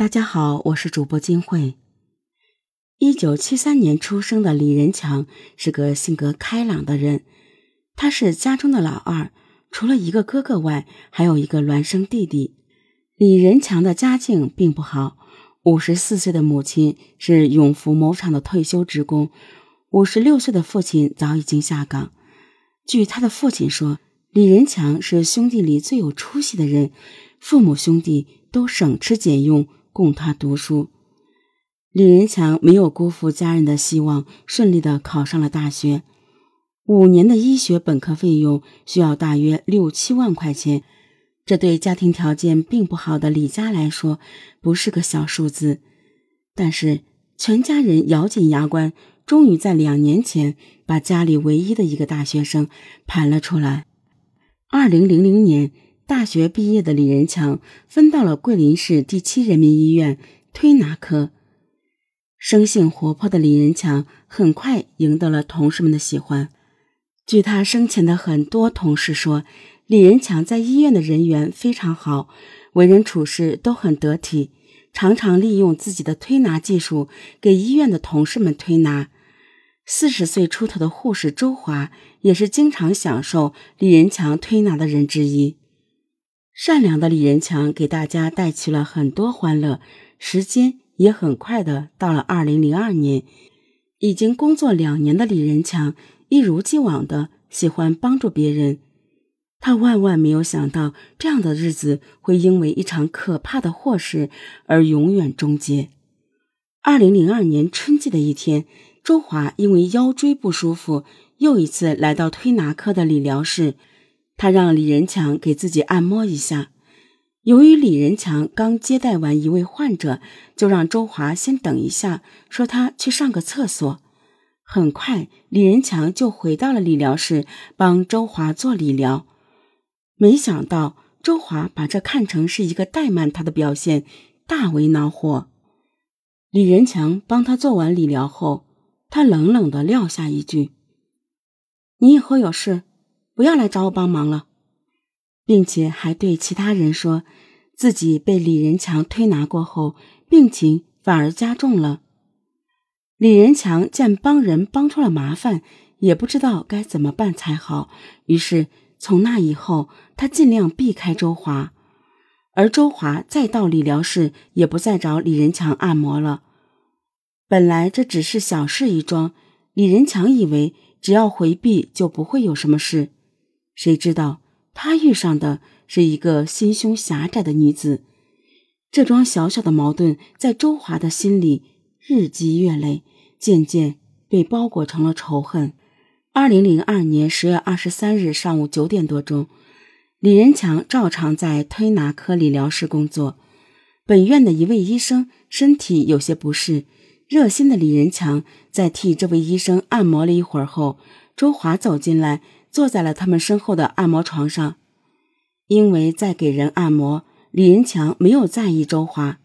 大家好，我是主播金慧。一九七三年出生的李仁强是个性格开朗的人，他是家中的老二，除了一个哥哥外，还有一个孪生弟弟。李仁强的家境并不好，五十四岁的母亲是永福某厂的退休职工，五十六岁的父亲早已经下岗。据他的父亲说，李仁强是兄弟里最有出息的人，父母兄弟都省吃俭用。供他读书，李仁强没有辜负家人的希望，顺利的考上了大学。五年的医学本科费用需要大约六七万块钱，这对家庭条件并不好的李家来说不是个小数字。但是全家人咬紧牙关，终于在两年前把家里唯一的一个大学生盘了出来。二零零零年。大学毕业的李仁强分到了桂林市第七人民医院推拿科。生性活泼的李仁强很快赢得了同事们的喜欢。据他生前的很多同事说，李仁强在医院的人缘非常好，为人处事都很得体，常常利用自己的推拿技术给医院的同事们推拿。四十岁出头的护士周华也是经常享受李仁强推拿的人之一。善良的李仁强给大家带去了很多欢乐，时间也很快的到了二零零二年。已经工作两年的李仁强一如既往的喜欢帮助别人，他万万没有想到这样的日子会因为一场可怕的祸事而永远终结。二零零二年春季的一天，周华因为腰椎不舒服，又一次来到推拿科的理疗室。他让李仁强给自己按摩一下。由于李仁强刚接待完一位患者，就让周华先等一下，说他去上个厕所。很快，李仁强就回到了理疗室，帮周华做理疗。没想到，周华把这看成是一个怠慢他的表现，大为恼火。李仁强帮他做完理疗后，他冷冷地撂下一句：“你以后有事。”不要来找我帮忙了，并且还对其他人说，自己被李仁强推拿过后，病情反而加重了。李仁强见帮人帮出了麻烦，也不知道该怎么办才好，于是从那以后，他尽量避开周华，而周华再到理疗室也不再找李仁强按摩了。本来这只是小事一桩，李仁强以为只要回避就不会有什么事。谁知道他遇上的是一个心胸狭窄的女子，这桩小小的矛盾在周华的心里日积月累，渐渐被包裹成了仇恨。二零零二年十月二十三日上午九点多钟，李仁强照常在推拿科理疗室工作。本院的一位医生身体有些不适，热心的李仁强在替这位医生按摩了一会儿后，周华走进来。坐在了他们身后的按摩床上，因为在给人按摩，李仁强没有在意周华。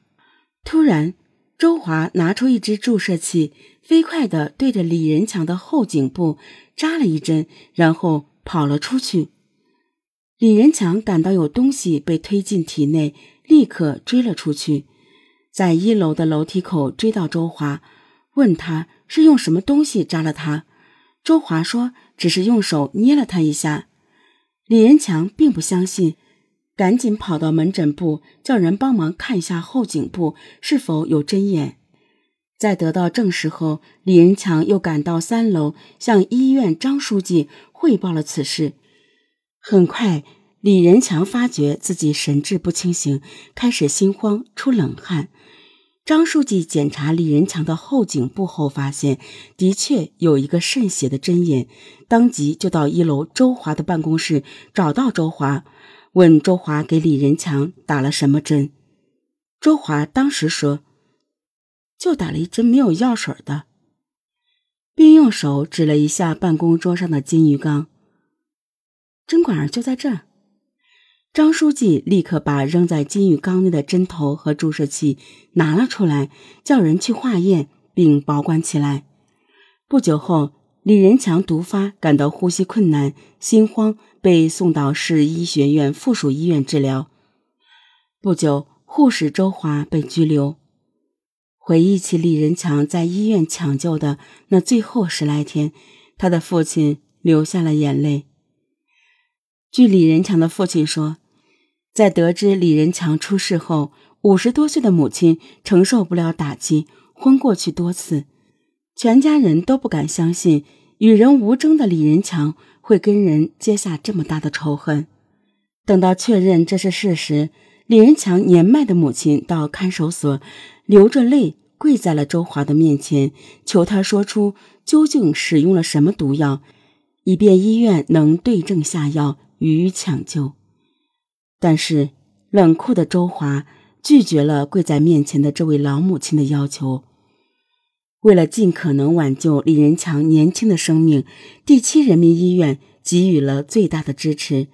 突然，周华拿出一支注射器，飞快地对着李仁强的后颈部扎了一针，然后跑了出去。李仁强感到有东西被推进体内，立刻追了出去，在一楼的楼梯口追到周华，问他是用什么东西扎了他。周华说。只是用手捏了他一下，李仁强并不相信，赶紧跑到门诊部叫人帮忙看一下后颈部是否有针眼。在得到证实后，李仁强又赶到三楼向医院张书记汇报了此事。很快，李仁强发觉自己神志不清醒，开始心慌、出冷汗。张书记检查李仁强的后颈部后，发现的确有一个渗血的针眼，当即就到一楼周华的办公室找到周华，问周华给李仁强打了什么针。周华当时说：“就打了一针没有药水的。”并用手指了一下办公桌上的金鱼缸，针管就在这儿。张书记立刻把扔在金鱼缸内的针头和注射器拿了出来，叫人去化验并保管起来。不久后，李仁强毒发，感到呼吸困难、心慌，被送到市医学院附属医院治疗。不久，护士周华被拘留。回忆起李仁强在医院抢救的那最后十来天，他的父亲流下了眼泪。据李仁强的父亲说，在得知李仁强出事后，五十多岁的母亲承受不了打击，昏过去多次，全家人都不敢相信与人无争的李仁强会跟人结下这么大的仇恨。等到确认这是事实。李仁强年迈的母亲到看守所，流着泪跪在了周华的面前，求他说出究竟使用了什么毒药，以便医院能对症下药予以抢救。但是冷酷的周华拒绝了跪在面前的这位老母亲的要求。为了尽可能挽救李仁强年轻的生命，第七人民医院给予了最大的支持。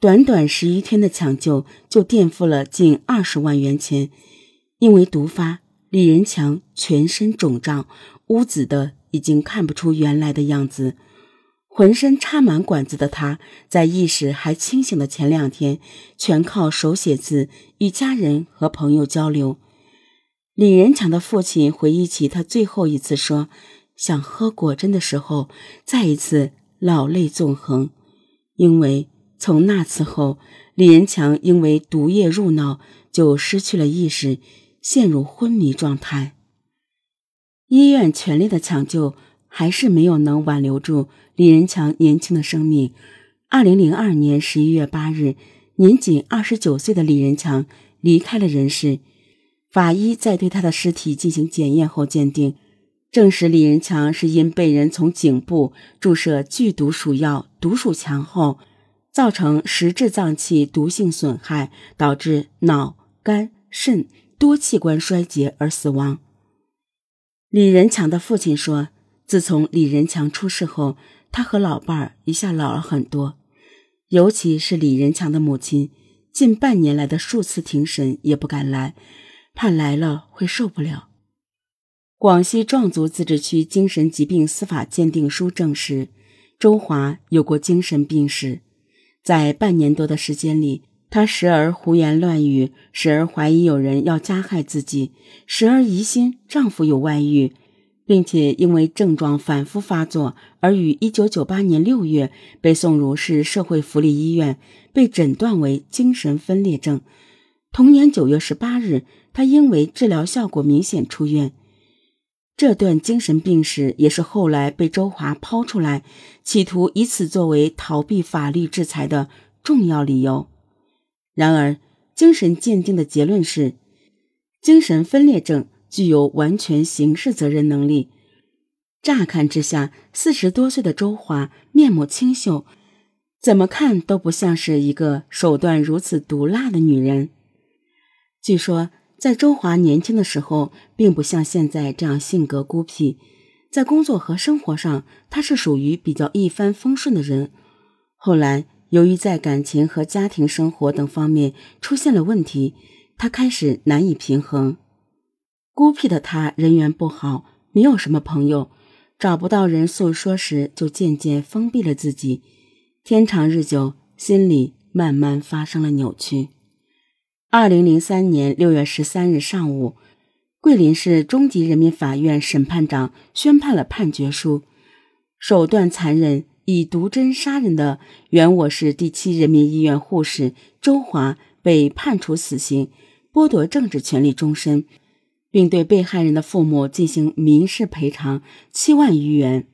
短短十一天的抢救就垫付了近二十万元钱，因为毒发，李仁强全身肿胀，乌紫的已经看不出原来的样子。浑身插满管子的他，在意识还清醒的前两天，全靠手写字与家人和朋友交流。李仁强的父亲回忆起他最后一次说想喝果珍的时候，再一次老泪纵横，因为。从那次后，李仁强因为毒液入脑，就失去了意识，陷入昏迷状态。医院全力的抢救，还是没有能挽留住李仁强年轻的生命。二零零二年十一月八日，年仅二十九岁的李仁强离开了人世。法医在对他的尸体进行检验后，鉴定证实李仁强是因被人从颈部注射剧毒鼠药毒鼠强后。造成实质脏器毒性损害，导致脑、肝、肾多器官衰竭而死亡。李仁强的父亲说：“自从李仁强出事后，他和老伴儿一下老了很多，尤其是李仁强的母亲，近半年来的数次庭审也不敢来，怕来了会受不了。”广西壮族自治区精神疾病司法鉴定书证实，周华有过精神病史。在半年多的时间里，她时而胡言乱语，时而怀疑有人要加害自己，时而疑心丈夫有外遇，并且因为症状反复发作，而于一九九八年六月被送入市社会福利医院，被诊断为精神分裂症。同年九月十八日，他因为治疗效果明显出院。这段精神病史也是后来被周华抛出来，企图以此作为逃避法律制裁的重要理由。然而，精神鉴定的结论是，精神分裂症具有完全刑事责任能力。乍看之下，四十多岁的周华面目清秀，怎么看都不像是一个手段如此毒辣的女人。据说。在周华年轻的时候，并不像现在这样性格孤僻，在工作和生活上，他是属于比较一帆风顺的人。后来，由于在感情和家庭生活等方面出现了问题，他开始难以平衡。孤僻的他人缘不好，没有什么朋友，找不到人诉说时，就渐渐封闭了自己。天长日久，心里慢慢发生了扭曲。二零零三年六月十三日上午，桂林市中级人民法院审判长宣判了判决书：手段残忍、以毒针杀人的原我市第七人民医院护士周华被判处死刑，剥夺政治权利终身，并对被害人的父母进行民事赔偿七万余元。